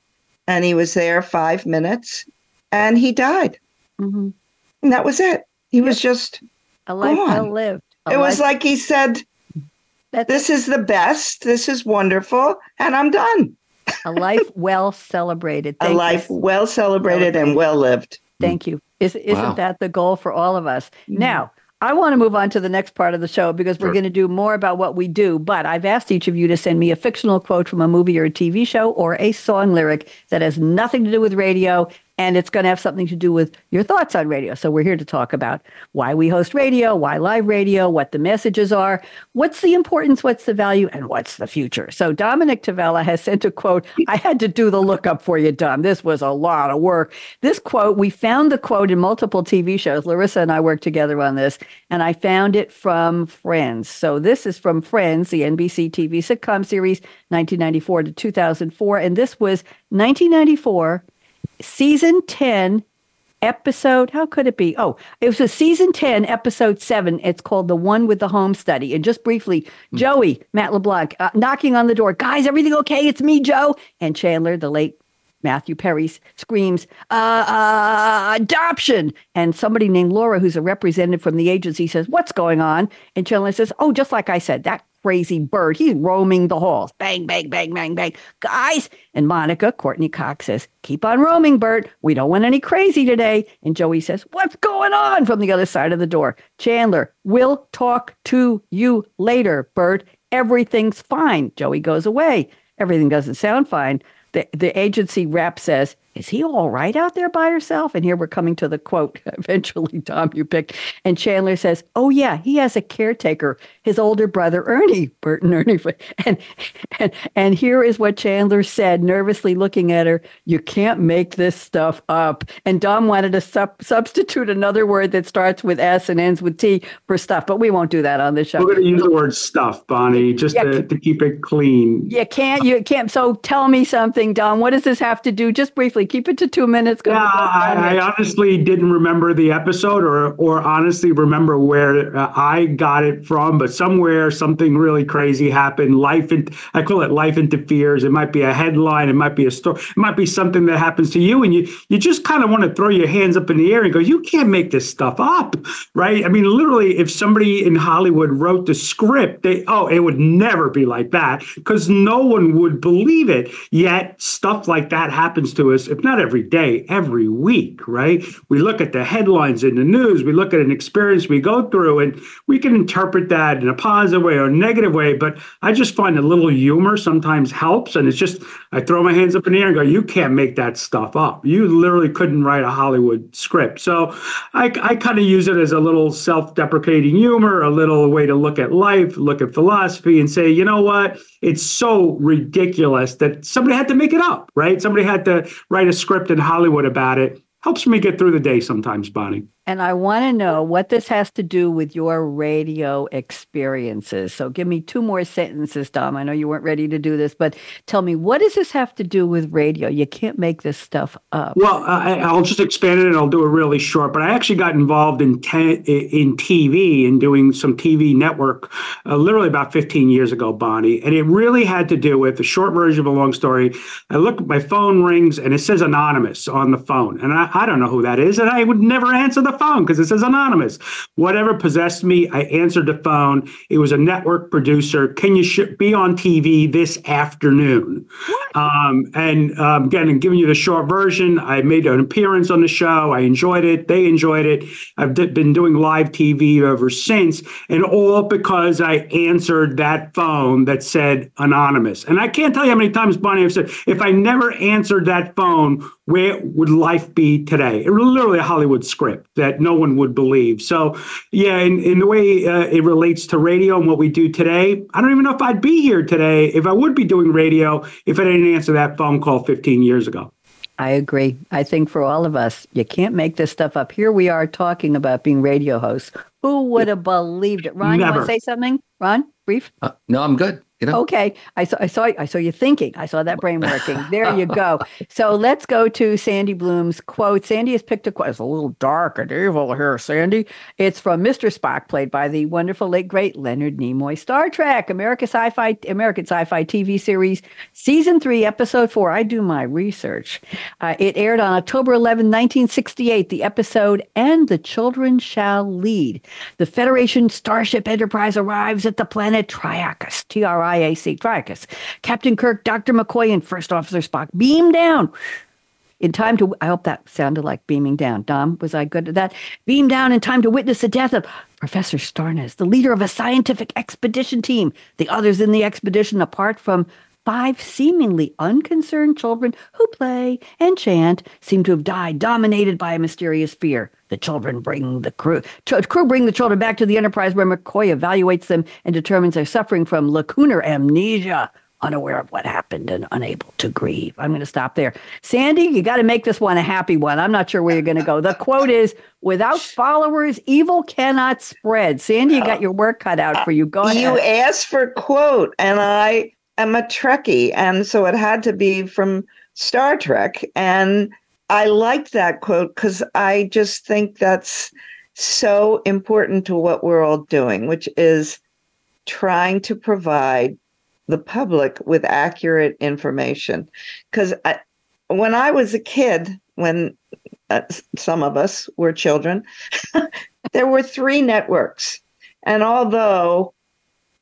and he was there five minutes, and he died. Mhm. And that was it. He was just, A life Go well lived. A it was life- like he said, that's This is the best. This is wonderful. And I'm done. a life well celebrated. A Thank you. life well celebrated and well lived. Thank you. Is, isn't Wow. that the goal for all of us? Mm-hmm. Now, I want to move on to the next part of the show because we're Sure. going to do more about what we do. But I've asked each of you to send me a fictional quote from a movie or a TV show or a song lyric that has nothing to do with radio. And it's going to have something to do with your thoughts on radio. So we're here to talk about why we host radio, why live radio, what the messages are, what's the importance, what's the value, and what's the future. So Dominick Tavella has sent a quote. I had to do the lookup for you, Dom. This was a lot of work. This quote, we found the quote in multiple TV shows. Larissa and I worked together on this, and I found it from Friends. So this is from Friends, the NBC TV sitcom series, 1994 to 2004. And this was 1994, season 10, episode. How could it be? Oh, it was a season 10, episode seven. It's called The One with the Home Study. And just briefly, mm. Joey, Matt LeBlanc, uh, knocking on the door. Guys, everything okay? It's me, Joe. And Chandler, the late Matthew Perry screams, uh, uh, adoption. And somebody named Laura, who's a representative from the agency, says, What's going on? And Chandler says, Oh, just like I said, that crazy bird, he's roaming the halls. Bang, bang, bang, bang, bang. Guys. And Monica, Courteney Cox says, Keep on roaming, Bert. We don't want any crazy today. And Joey says, What's going on from the other side of the door? Chandler, we'll talk to you later, Bert. Everything's fine. Joey goes away. Everything doesn't sound fine the, the agency rep says, Is he all right out there by herself? And here we're coming to the quote, eventually, Tom, you picked. And Chandler says, Oh, yeah, he has a caretaker, his older brother, Ernie, Bert and Ernie. And, and, and here is what Chandler said, nervously looking at her You can't make this stuff up. And Dom wanted to sub- substitute another word that starts with S and ends with T for stuff, but we won't do that on this show. We're going to use the word stuff, Bonnie, just yeah, to, to keep it clean. You can't, you can't. So tell me something, Dom. What does this have to do? Just briefly, keep it to two minutes. Yeah, I, I, honestly didn't remember the episode or, or honestly remember where uh, I got it from, but somewhere something really crazy happened. Life, in, I call it life interferes. It might be a headline. It might be a story. It might be something that happens to you. And you, you just kind of want to throw your hands up in the air and go, you can't make this stuff up, right? I mean, literally, if somebody in Hollywood wrote the script, they, oh, it would never be like that because no one would believe it. Yet stuff like that happens to us, if not every day, every week, right? We look at the headlines in the news, we look at an experience we go through, and we can interpret that in a positive way or a negative way. But I just find a little humor sometimes helps. And it's just, I throw my hands up in the air and go, you can't make that stuff up. You literally couldn't write a Hollywood script. So I, I kind of use it as a little self deprecating humor, a little way to look at life, look at philosophy, and say, you know what? It's so ridiculous that somebody had to make it up, right? Somebody had to write a script in Hollywood about it. Helps me get through the day sometimes, Bonnie. And I want to know what this has to do with your radio experiences. So give me two more sentences, Dom. I know you weren't ready to do this, but tell me, what does this have to do with radio? You can't make this stuff up. Well, I, will just expand it and I'll do it really short. But I actually got involved in te- in TV and doing some TV network uh, literally about 15 years ago, Bonnie. And it really had to do with the short version of a long story. I look, my phone rings and it says anonymous on the phone. And I, I don't know who that is. And I would never answer the phone because it says anonymous. Whatever possessed me, I answered the phone. It was a network producer. Can you sh- be on TV this afternoon? Um, and um, again, I'm giving you the short version. I made an appearance on the show. I enjoyed it. They enjoyed it. I've d- been doing live TV ever since, and all because I answered that phone that said anonymous. And I can't tell you how many times, Bonnie, I've said, if I never answered that phone, where would life be today? It was literally a Hollywood script that no one would believe. So, yeah, in, in the way uh, it relates to radio and what we do today, I don't even know if I'd be here today if I would be doing radio if I didn't answer that phone call 15 years ago. I agree. I think for all of us, you can't make this stuff up. Here we are talking about being radio hosts. Who would have believed it? Ron, Never. you want to say something? Ron, brief? Uh, no, I'm good. You know? Okay, I saw, I saw, I saw you thinking. I saw that brain working. There you go. So let's go to Sandy Bloom's quote. Sandy has picked a quote. It's a little dark and evil here, Sandy. It's from Mr. Spock, played by the wonderful late great Leonard Nimoy. Star Trek, America Sci-Fi, American Sci-Fi TV series, season three, episode four. I do my research. Uh, it aired on October 11, 1968. The episode "And the Children Shall Lead." The Federation Starship Enterprise arrives at the planet Triacus. T R I. IAC Triacus. Captain Kirk, Dr. McCoy, and First Officer Spock beam down in time to I hope that sounded like beaming down. Dom, was I good at that? Beam down in time to witness the death of Professor Starnes, the leader of a scientific expedition team. The others in the expedition, apart from five seemingly unconcerned children who play and chant, seem to have died, dominated by a mysterious fear. The children bring the crew. Ch- crew bring the children back to the Enterprise, where McCoy evaluates them and determines they're suffering from lacunar amnesia, unaware of what happened and unable to grieve. I'm going to stop there. Sandy, you got to make this one a happy one. I'm not sure where you're going to go. The quote is Without followers, evil cannot spread. Sandy, you got your work cut out for you. Go ahead. You asked for quote, and I am a Trekkie. And so it had to be from Star Trek. And I like that quote because I just think that's so important to what we're all doing, which is trying to provide the public with accurate information. Because when I was a kid, when uh, some of us were children, there were three networks. And although,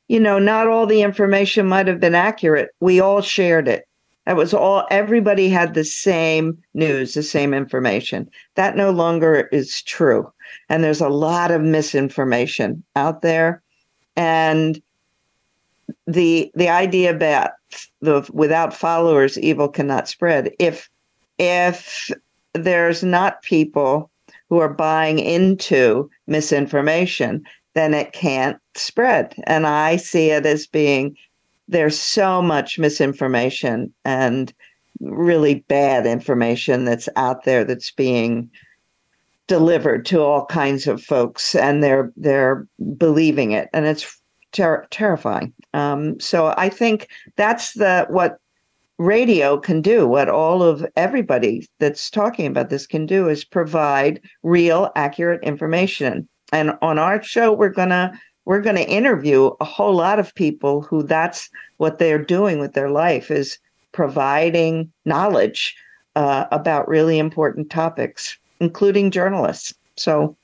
you know, not all the information might have been accurate, we all shared it. That was all, everybody had the same news, the same information. That no longer is true. And there's a lot of misinformation out there. And the the idea that the without followers evil cannot spread if if there's not people who are buying into misinformation then it can't spread. And i see it as being there's so much misinformation and really bad information that's out there that's being delivered to all kinds of folks and they're they're believing it and it's ter- terrifying. Um, so i think that's the what radio can do what all of everybody that's talking about this can do is provide real accurate information and on our show we're going to we're to interview a whole lot of people who that's what they're doing with their life is providing knowledge uh, about really important topics, including journalists. So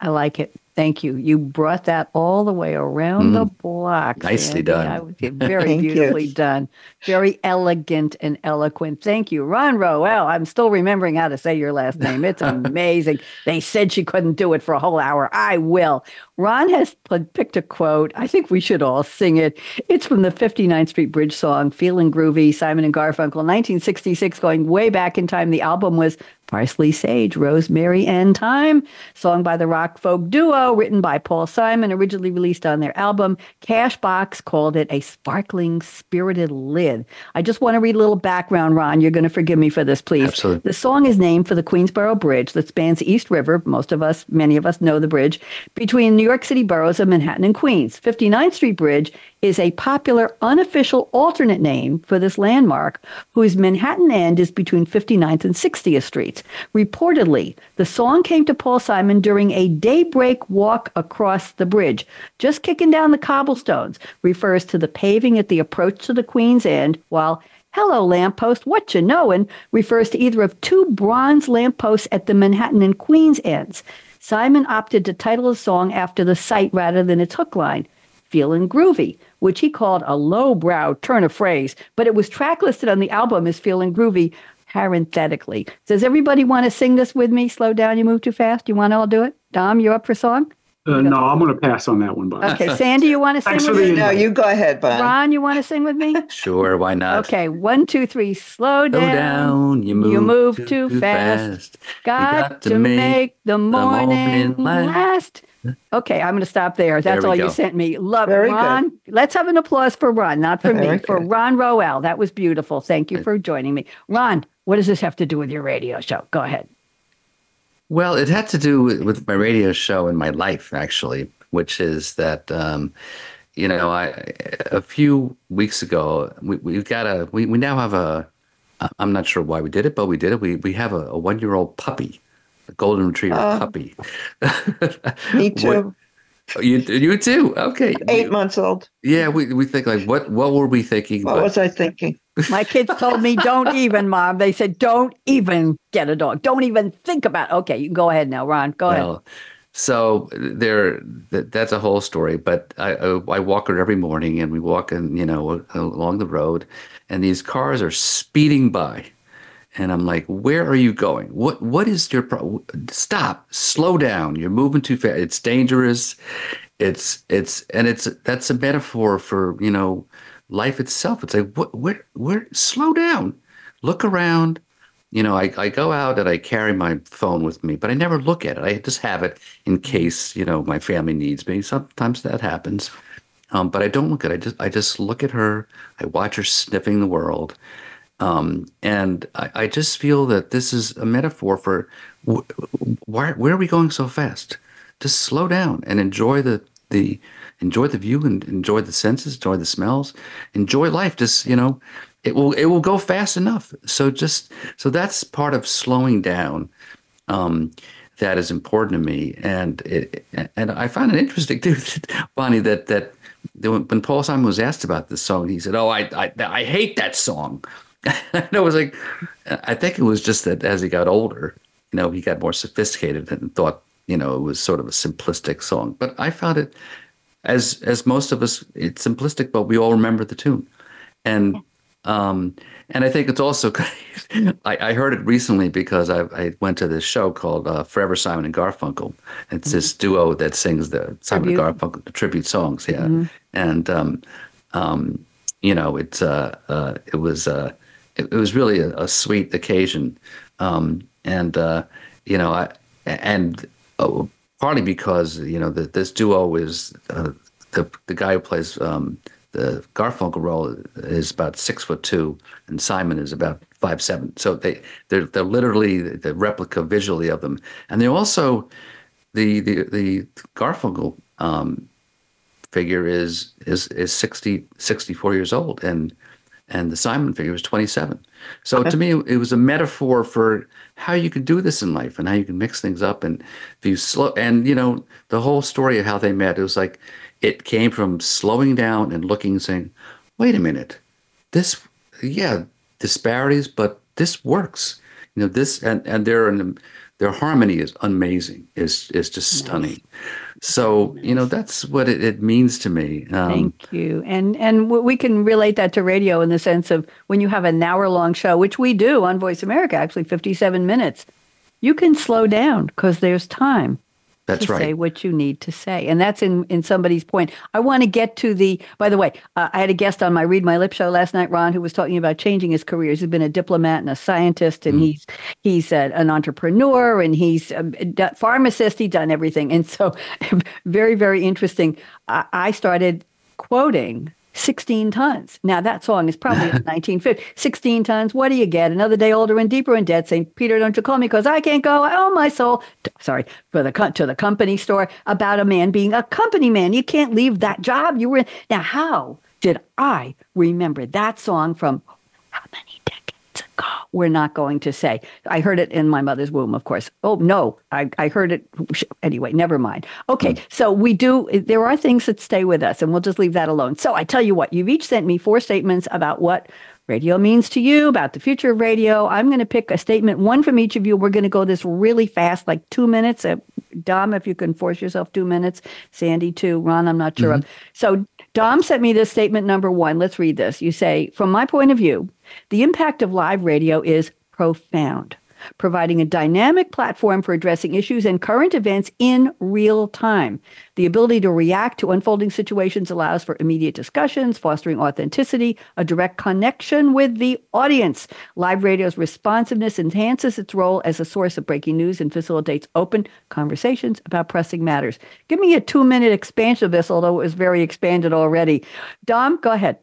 I like it. Thank you. You brought that all the way around mm. the block. Nicely Andy. done. very beautifully you. done. Very elegant and eloquent. Thank you. Ron Roel. I'm still remembering how to say your last name. It's amazing. they said she couldn't do it for a whole hour. I will. Ron has picked a quote. I think we should all sing it. It's from the 59th Street Bridge song, Feeling Groovy, Simon and Garfunkel, 1966, going way back in time. The album was Parsley Sage, Rosemary and Thyme, song by the rock folk duo, written by Paul Simon, originally released on their album. Cashbox called it a sparkling, spirited lid. I just want to read a little background, Ron. You're going to forgive me for this, please. Absolutely. The song is named for the Queensboro Bridge that spans East River. Most of us, many of us know the bridge, between New York City boroughs of Manhattan and Queens. 59th Street Bridge is a popular unofficial alternate name for this landmark, whose Manhattan end is between 59th and 60th Streets. Reportedly, the song came to Paul Simon during a daybreak walk across the bridge. Just kicking down the cobblestones refers to the paving at the approach to the Queen's End, while Hello, lamppost, what you knowin' refers to either of two bronze lampposts at the Manhattan and Queens ends. Simon opted to title the song after the site rather than its hook line. Feelin' Groovy, which he called a lowbrow turn of phrase, but it was track listed on the album as Feeling Groovy parenthetically. Does everybody want to sing this with me? Slow down, you move too fast. You want to all do it? Dom, you up for song? Uh, no, I'm going to pass on that one, Bob. Okay, Sandy, you want to sing with me? No, you go ahead, Bob. Ron, you want to sing with me? Sure, why not? Okay, one, two, three, slow down. Slow down, you move, you move too, too, too fast. fast. Got, got to, to make, make the morning, morning last. last. Okay, I'm going to stop there. That's There we all you sent me. Love Very it, Ron. Let's have an applause for Ron, not for me, Very for. Ron Roel. That was beautiful. Thank you for joining me. Ron, what does this have to do with your radio show? Go ahead. Well, it had to do with, with my radio show and my life, actually, which is that, um, you know, I a few weeks ago we we got a we, we now have a I'm not sure why we did it, but we did it. We we have a, a one year old puppy, a golden retriever Oh. puppy. Me too. What- you you too? Okay. Eight months old. Yeah, we we think like what what were we thinking? What But- was I thinking? My kids told me, don't even, Mom. They said, don't even get a dog. Don't even think about It. Okay, you can go ahead now, Ron. Go ahead. So there, that, that's a whole story. But I, I, I walk her every morning, and we walk, and you know, along the road, and these cars are speeding by, and I'm like, "Where are you going? What What is your pro- stop? Slow down! You're moving too fast. It's dangerous. It's it's and it's that's a metaphor for you know life itself. It's like what where where slow down, look around. You know, I, I go out and I carry my phone with me, but I never look at it. I just have it in case, you know, my family needs me. Sometimes that happens. Um, but I don't look at it. I just I just look at her. I watch her sniffing the world. Um, and I, I just feel that this is a metaphor for wh- why where are we going so fast? Just slow down and enjoy the the enjoy the view and enjoy the senses, enjoy the smells, enjoy life. Just you know, it will it will go fast enough. So just so that's part of slowing down. Um, that is important to me, and it, and I find it interesting too, Bonnie, that that when Paul Simon was asked about this song, he said, "Oh, I I, I hate that song." and I was like, I think it was just that as he got older, you know, he got more sophisticated and thought, you know, it was sort of a simplistic song. But I found it, as as most of us, it's simplistic, but we all remember the tune, and um, and I think it's also, I, I, heard it recently because I, I, went to this show called uh, Forever Simon and Garfunkel. It's mm-hmm. this duo that sings the Simon tribute. and Garfunkel tribute songs. Yeah. Mm-hmm. And, um, um, you know, it's, uh, uh, it was, uh, it, it, was really a, a sweet occasion. Um, and, uh, you know, I, and uh, partly because, you know, the, this duo is the, the guy who plays, um, the Garfunkel role is about six foot two, and Simon is about five seven. So they they're they're literally the replica visually of them, and they're also the the the Garfunkel um, figure is is is 60, 64 years old, and and the Simon figure was twenty seven. So okay. to me, it was a metaphor for how you can do this in life and how you can mix things up and if you slow and you know the whole story of how they met. It was like it came from slowing down and looking and saying, wait a minute, this, yeah, disparities, but this works. You know, this, and, and their, their harmony is amazing, is, is just stunning. So, you know, that's what it, it means to me. Um, Thank you. And and we can relate that to radio in the sense of when you have an hour long show, which we do on VoiceAmerica, actually 57 minutes, you can slow down because there's time that's to right. say what you need to say. And that's in, in somebody's point. I want to get to the, by the way, uh, I had a guest on my Read My Lips show last night, Ron, who was talking about changing his career. He's been a diplomat and a scientist, and mm. he's he's a, an entrepreneur, and he's a, a pharmacist. He's done everything. And so, very, very interesting. I, I started quoting 16 tons. Now, that song is probably 1950. 16 tons. What do you get? Another day older and deeper in debt. St. Peter, don't you call me because I can't go. I owe my soul. Sorry, for the cut to the company store about a man being a company man. You can't leave that job you were in. Now, how did I remember that song from how many. We're not going to say. I heard it in my mother's womb, of course. Oh, no, I, I heard it. Anyway, never mind. Okay, mm. so we do, there are things that stay with us, and we'll just leave that alone. So I tell you what, you've each sent me four statements about what radio means to you, about the future of radio. I'm going to pick a statement, one from each of you. We're going to go this really fast, like two minutes. Uh, Dom, if you can force yourself two minutes. Sandy, too. Ron, I'm not sure mm-hmm. of. So Dom sent me this statement number one. Let's read this. You say, from my point of view, the impact of live radio is profound providing a dynamic platform for addressing issues and current events in real time. The ability to react to unfolding situations allows for immediate discussions, fostering authenticity, a direct connection with the audience. Live radio's responsiveness enhances its role as a source of breaking news and facilitates open conversations about pressing matters. Give me a two minute expansion of this, although it was very expanded already. Dom, go ahead.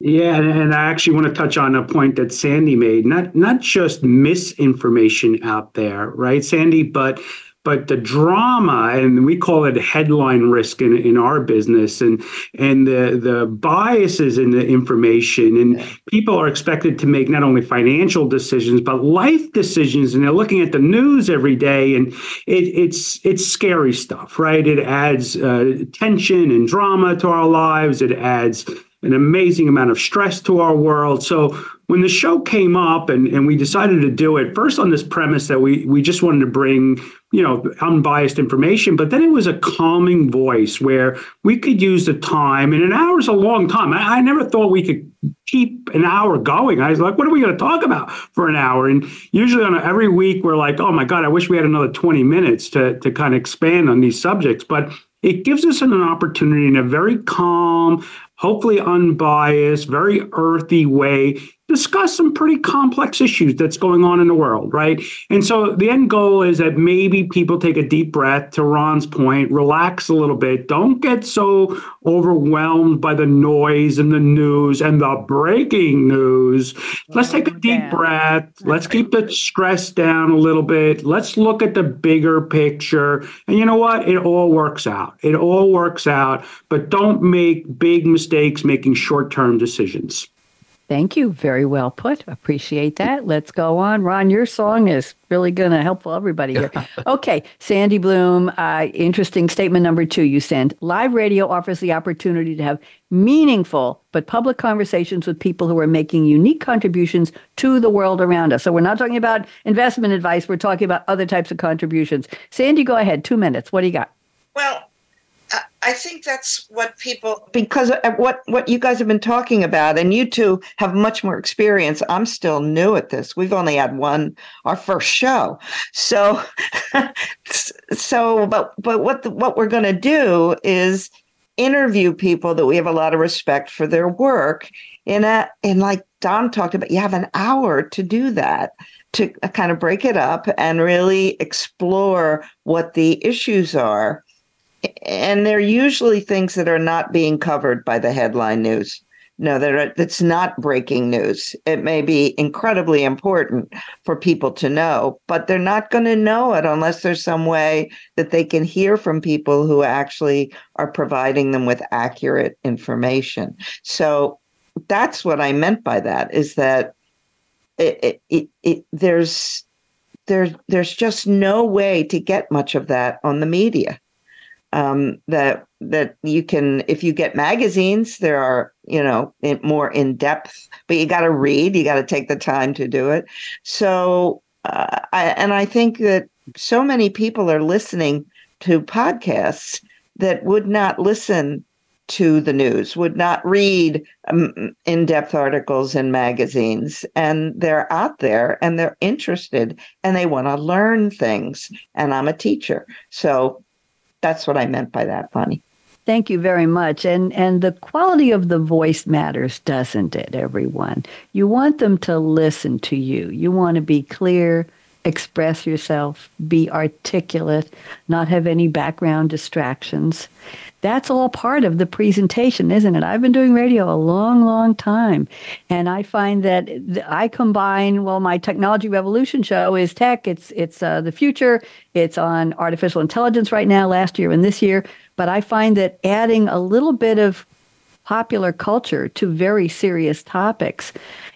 Yeah, and I actually want to touch on a point that Sandy made. Not not just misinformation out there, right, Sandy, but but the drama and we call it headline risk in, in our business and and the the biases in the information and people are expected to make not only financial decisions but life decisions and they're looking at the news every day and it, it's it's scary stuff right it adds uh, tension and drama to our lives it adds an amazing amount of stress to our world. So when the show came up and, and we decided to do it, first on this premise that we we just wanted to bring, you know, unbiased information, but then it was a calming voice where we could use the time, and an hour is a long time. I, I never thought we could keep an hour going. I was like, what are we going to talk about for an hour? And usually on a, every week we're like, oh my God, I wish we had another 20 minutes to to kind of expand on these subjects. But it gives us an opportunity in a very calm, hopefully unbiased, very earthy way, discuss some pretty complex issues that's going on in the world, right? And so the end goal is that maybe people take a deep breath to Ron's point, relax a little bit, don't get so overwhelmed by the noise and the news and the breaking news. Let's take a deep breath. Let's keep the stress down a little bit. Let's look at the bigger picture. And you know what? It all works out. It all works out, but don't make big mistakes making short-term decisions. Thank you. Very well put. Appreciate that. Let's go on. Ron, your song is really going to help everybody here. okay. Sandy Bloom, uh, interesting statement number two you sent. Live radio offers the opportunity to have meaningful but public conversations with people who are making unique contributions to the world around us. So we're not talking about investment advice. We're talking about other types of contributions. Sandy, go ahead. Two minutes. What do you got? Well, I think that's what people because uh, what what you guys have been talking about, and you two have much more experience. I'm still new at this. We've only had one our first show, so so but but what the, what we're going to do is interview people that we have a lot of respect for their work. In a uh, and like Dom talked about, you have an hour to do that to uh, kind of break it up and really explore what the issues are and they're usually things that are not being covered by the headline news. No, that it's not breaking news. It may be incredibly important for people to know, but they're not going to know it unless there's some way that they can hear from people who actually are providing them with accurate information. So that's what I meant by that is that it, it, it, it there's there's there's just no way to get much of that on the media um, that that you can if you get magazines there are you know in, more in depth but you got to read you got to take the time to do it. So uh, I, and i think that so many people are listening to podcasts that would not listen to the news would not read um, in-depth articles in magazines and they're out there and they're interested and they want to learn things and i'm a teacher. So that's what I meant by that, Bonnie. Thank you very much. And and the quality of the voice matters, doesn't it, everyone? You want them to listen to you. You want to be clear, express yourself, be articulate, not have any background distractions. That's all part of the presentation, isn't it? I've been doing radio a long, long time. And I find that I combine, well, my technology revolution show is tech, it's, it's uh, the future, it's on artificial intelligence right now, last year and this year. But I find that adding a little bit of popular culture to very serious topics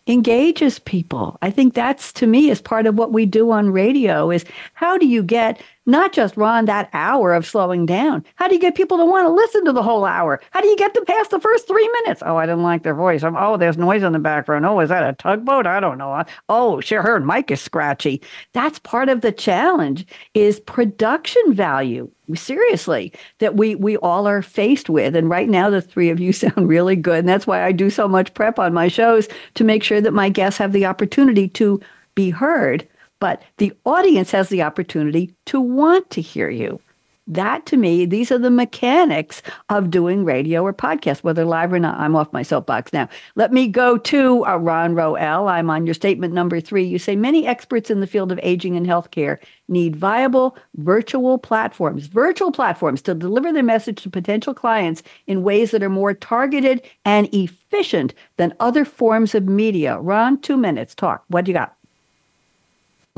engages people. I think that's to me is part of what we do on radio is how do you get not just Ron that hour of slowing down? How do you get people to want to listen to the whole hour? How do you get them past the first three minutes? Oh, I didn't like their voice. I'm, oh, there's noise in the background. Oh, is that a tugboat? I don't know. Oh, sure, her mic is scratchy. That's part of the challenge is production value seriously that we we all are faced with and right now the three of you sound really good and that's why I do so much prep on my shows to make sure that my guests have the opportunity to be heard but the audience has the opportunity to want to hear you that to me, these are the mechanics of doing radio or podcast, whether live or not. I'm off my soapbox now. Let me go to uh, Ron Roel. I'm on your statement number three. You say many experts in the field of aging and healthcare need viable virtual platforms, virtual platforms to deliver their message to potential clients in ways that are more targeted and efficient than other forms of media. Ron, two minutes. Talk. What do you got?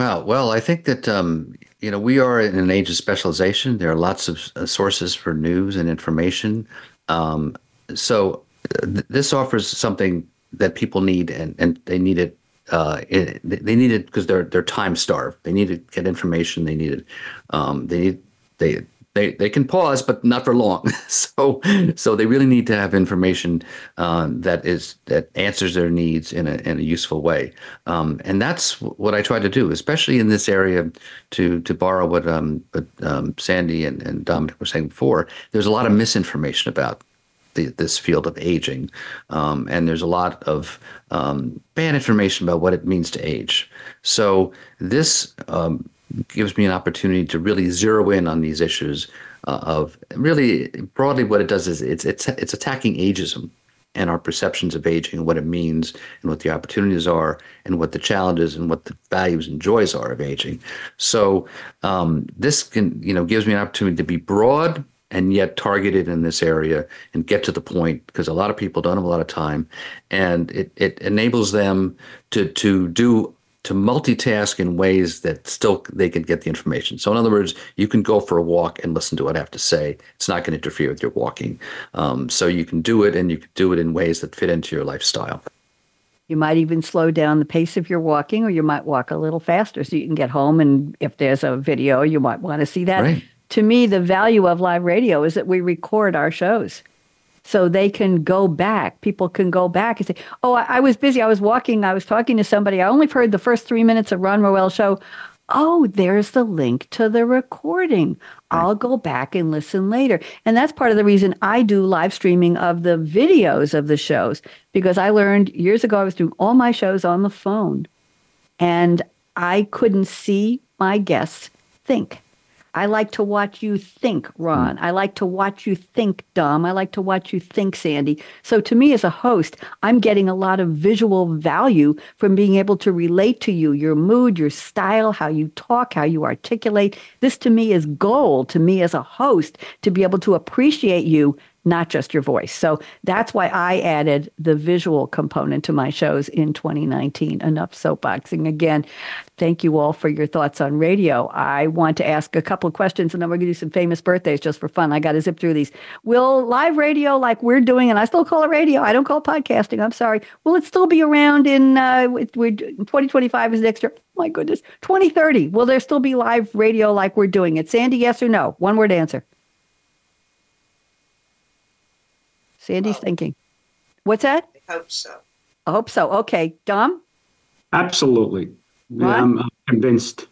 Wow. Well, I think that um, you know we are in an age of specialization. There are lots of uh, sources for news and information. Um, so th- this offers something that people need, and, and they need it. Uh, it, they need it because they're they're time starved. They need to get information. They need it. Um, they need they they they can pause, but not for long. so so they really need to have information uh, that is that answers their needs in a in a useful way. Um, and that's what I try to do, especially in this area. To to borrow what um, what um, Sandy and, and Dominick were saying before, there's a lot of misinformation about the, this field of aging, um, and there's a lot of um, bad information about what it means to age. So this um, gives me an opportunity to really zero in on these issues uh, of really broadly what it does is it's it's it's attacking ageism and our perceptions of aging and what it means and what the opportunities are and what the challenges and what the values and joys are of aging. So um, this can you know gives me an opportunity to be broad and yet targeted in this area and get to the point because a lot of people don't have a lot of time and it, it enables them to to do to multitask in ways that still they can get the information. So, in other words, you can go for a walk and listen to what I have to say. It's not going to interfere with your walking. Um, so, you can do it and you can do it in ways that fit into your lifestyle. You might even slow down the pace of your walking, or you might walk a little faster so you can get home. And if there's a video, you might want to see that. Right. To me, the value of live radio is that we record our shows so they can go back. People can go back and say, Oh, I, I was busy. I was walking. I was talking to somebody. I only heard the first three minutes of Ron Roel show. Oh, there's the link to the recording. I'll go back and listen later. And that's part of the reason I do live streaming of the videos of the shows because I learned years ago I was doing all my shows on the phone and I couldn't see my guests think. I like to watch you think, Ron. Hmm. I like to watch you think, Dom. I like to watch you think, Sandy. So to me as a host, I'm getting a lot of visual value from being able to relate to you, your mood, your style, how you talk, how you articulate. This to me is gold to me as a host to be able to appreciate you not just your voice. So that's why I added the visual component to my shows in 2019. Enough soapboxing. Again, thank you all for your thoughts on radio. I want to ask a couple of questions and then we're going to do some famous birthdays just for fun. I got to zip through these. Will live radio, like we're doing, and I still call it radio, I don't call podcasting, I'm sorry. Will it still be around in uh, 2025 is next year? My goodness, 2030. Will there still be live radio like we're doing it? Sandy, yes or no? One word answer. Sandy's Oh. thinking. What's that? I hope so. I hope so. Okay, Dom. Absolutely. Yeah, Ron? I'm, I'm convinced.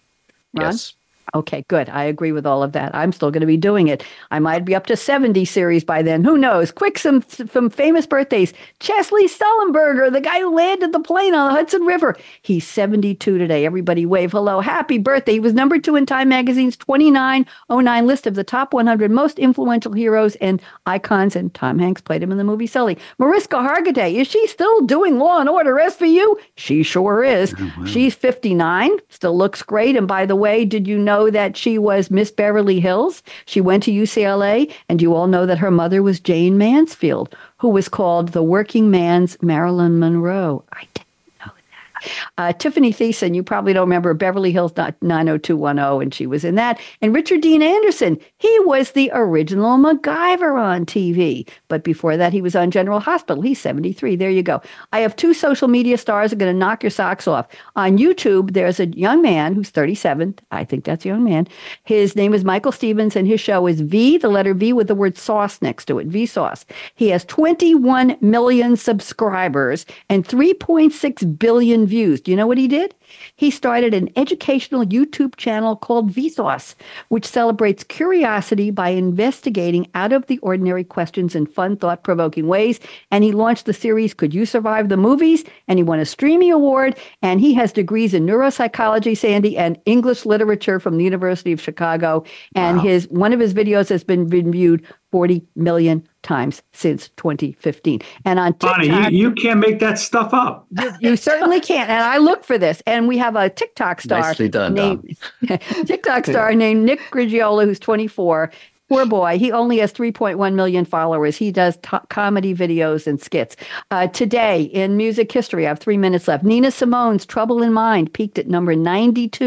Ron? Yes. Okay, good. I agree with all of that. I'm still going to be doing it. I might be up to 70 series by then. Who knows? Quick, some some famous birthdays. Chesley Sullenberger, the guy who landed the plane on the Hudson River. He's 72 today. Everybody wave hello. Happy birthday. He was number two in Time Magazine's 2909 list of the top 100 most influential heroes and icons, and Tom Hanks played him in the movie Sully. Mariska Hargitay, is she still doing Law and Order SVU? She sure is. She's 59, still looks great. And by the way, did you know that she was Miss Beverly Hills? She went to UCLA, and you all know that her mother was Jayne Mansfield, who was called the working man's Marilyn Monroe. I know that. Uh, Tiffani Thiessen, you probably don't remember Beverly Hills 90210, and she was in that. And Richard Dean Anderson, he was the original MacGyver on TV. But before that, he was on General Hospital. He's 73. There you go. I have two social media stars that are going to knock your socks off. On YouTube, there's a young man who's 37. I think that's a young man. His name is Michael Stevens, and his show is V, the letter V with the word sauce next to it, V sauce. He has 21 million subscribers and 3.6 billion Do you know what he did? He started an educational YouTube channel called Vsauce, which celebrates curiosity by investigating out of the ordinary questions in fun, thought provoking ways. And he launched the series Could You Survive the Movies? And he won a Streamy Award. And he has degrees in neuropsychology, Sandy, and English literature from the University of Chicago. And his one of his videos has been, been viewed 40 million times since 2015. And on TikTok, Bonnie, you, you can't make that stuff up. you, you certainly can't. And I look for this. And we have a TikTok star Nicely done, named TikTok star named Nick Grigiola, who's 24. Poor boy. He only has 3.1 million followers. He does t- comedy videos and skits. Uh, today in music history, I have three minutes left. Nina Simone's Trouble in Mind peaked at number 92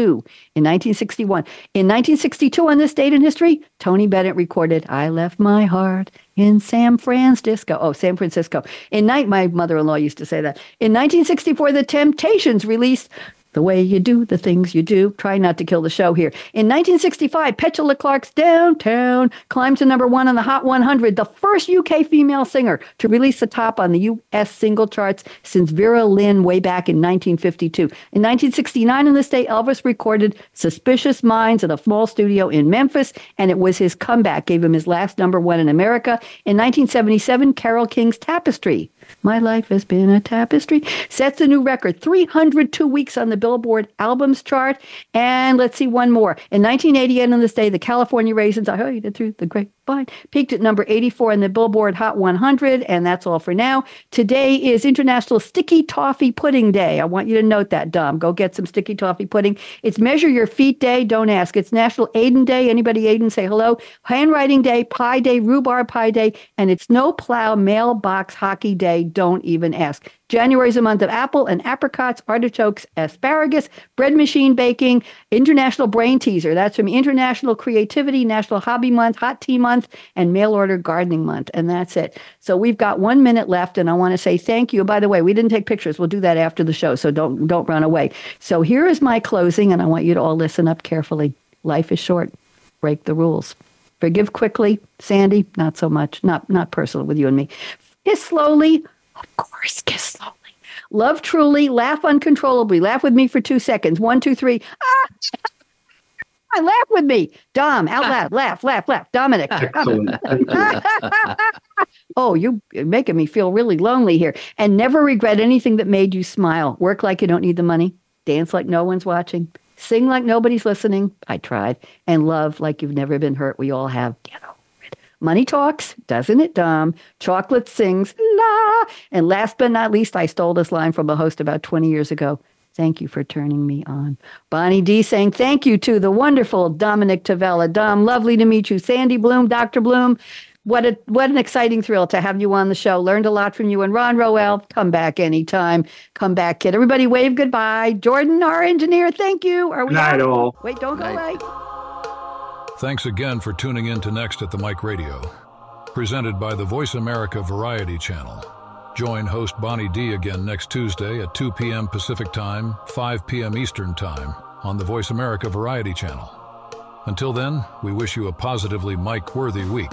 in 1961. In 1962, on this date in history, Tony Bennett recorded I Left My Heart in San Francisco. Oh, San Francisco. In night, my mother-in-law used to say that. In 1964, The Temptations released the way you do the things you do. Try not to kill the show here. In 1965, Petula Clark's Downtown climbed to number one on the Hot 100, the first UK female singer to release the top on the US single charts since Vera Lynn way back in 1952. In 1969, in this day, Elvis recorded Suspicious Minds at a small studio in Memphis, and it was his comeback, gave him his last number one in America. In 1977, Carole King's Tapestry. My life has been a tapestry. Sets a new record 302 weeks on the Billboard albums chart. And let's see one more. In 1988, on this day, the California Raisins, I heard it through the grapevine, peaked at number 84 on the Billboard Hot 100. And that's all for now. Today is International Sticky Toffee Pudding Day. I want you to note that, Dom. Go get some sticky toffee pudding. It's Measure Your Feet Day. Don't ask. It's National Aiden Day. Anybody Aiden, say hello. Handwriting Day, Pie Day, Rhubarb Pie Day, and it's No Plow Mailbox Hockey Day. Don't even ask. January is a month of apple and apricots, artichokes, asparagus, bread machine baking, International Brain Teaser. That's from International Creativity, National Hobby Month, Hot Tea Month, and Mail Order Gardening Month. And that's it. So we've got one minute left, and I want to say thank you. By the way, we didn't take pictures. We'll do that after the show, so don't don't run away. So here is my closing, and I want you to all listen up carefully. Life is short. Break the rules. Forgive quickly. Sandy, not so much. Not not personal with you and me. Kiss slowly. Of course, kiss slowly. Love truly. Laugh uncontrollably. Laugh with me for two seconds. One, two, three. Ah! laugh with me. Dom, out loud. laugh, laugh, laugh. Dominick. oh, you, you're making me feel really lonely here. And never regret anything that made you smile. Work like you don't need the money. Dance like no one's watching. Sing like nobody's listening. I tried. And love like you've never been hurt. We all have. Get over it. Money talks, doesn't it, Dom? Chocolate sings, la. And last but not least, I stole this line from a host about 20 years ago. Thank you for turning me on. Bonnie D saying thank you to the wonderful Dominick Tavella. Dom, lovely to meet you. Sandy Bloom, Dr. Bloom. What a what an exciting thrill to have you on the show. Learned a lot from you and Ron Roel. Come back anytime. Come back, kid. Everybody wave goodbye. Jordan, our engineer, thank you. Are we Night all. Wait, don't go away. Thanks again for tuning in to Next at the Mic Radio, presented by the VoiceAmerica Variety Channel. Join host Bonnie D again next Tuesday at 2 p.m. Pacific Time, 5 p.m. Eastern Time on the VoiceAmerica Variety Channel. Until then, we wish you a positively Mike worthy week.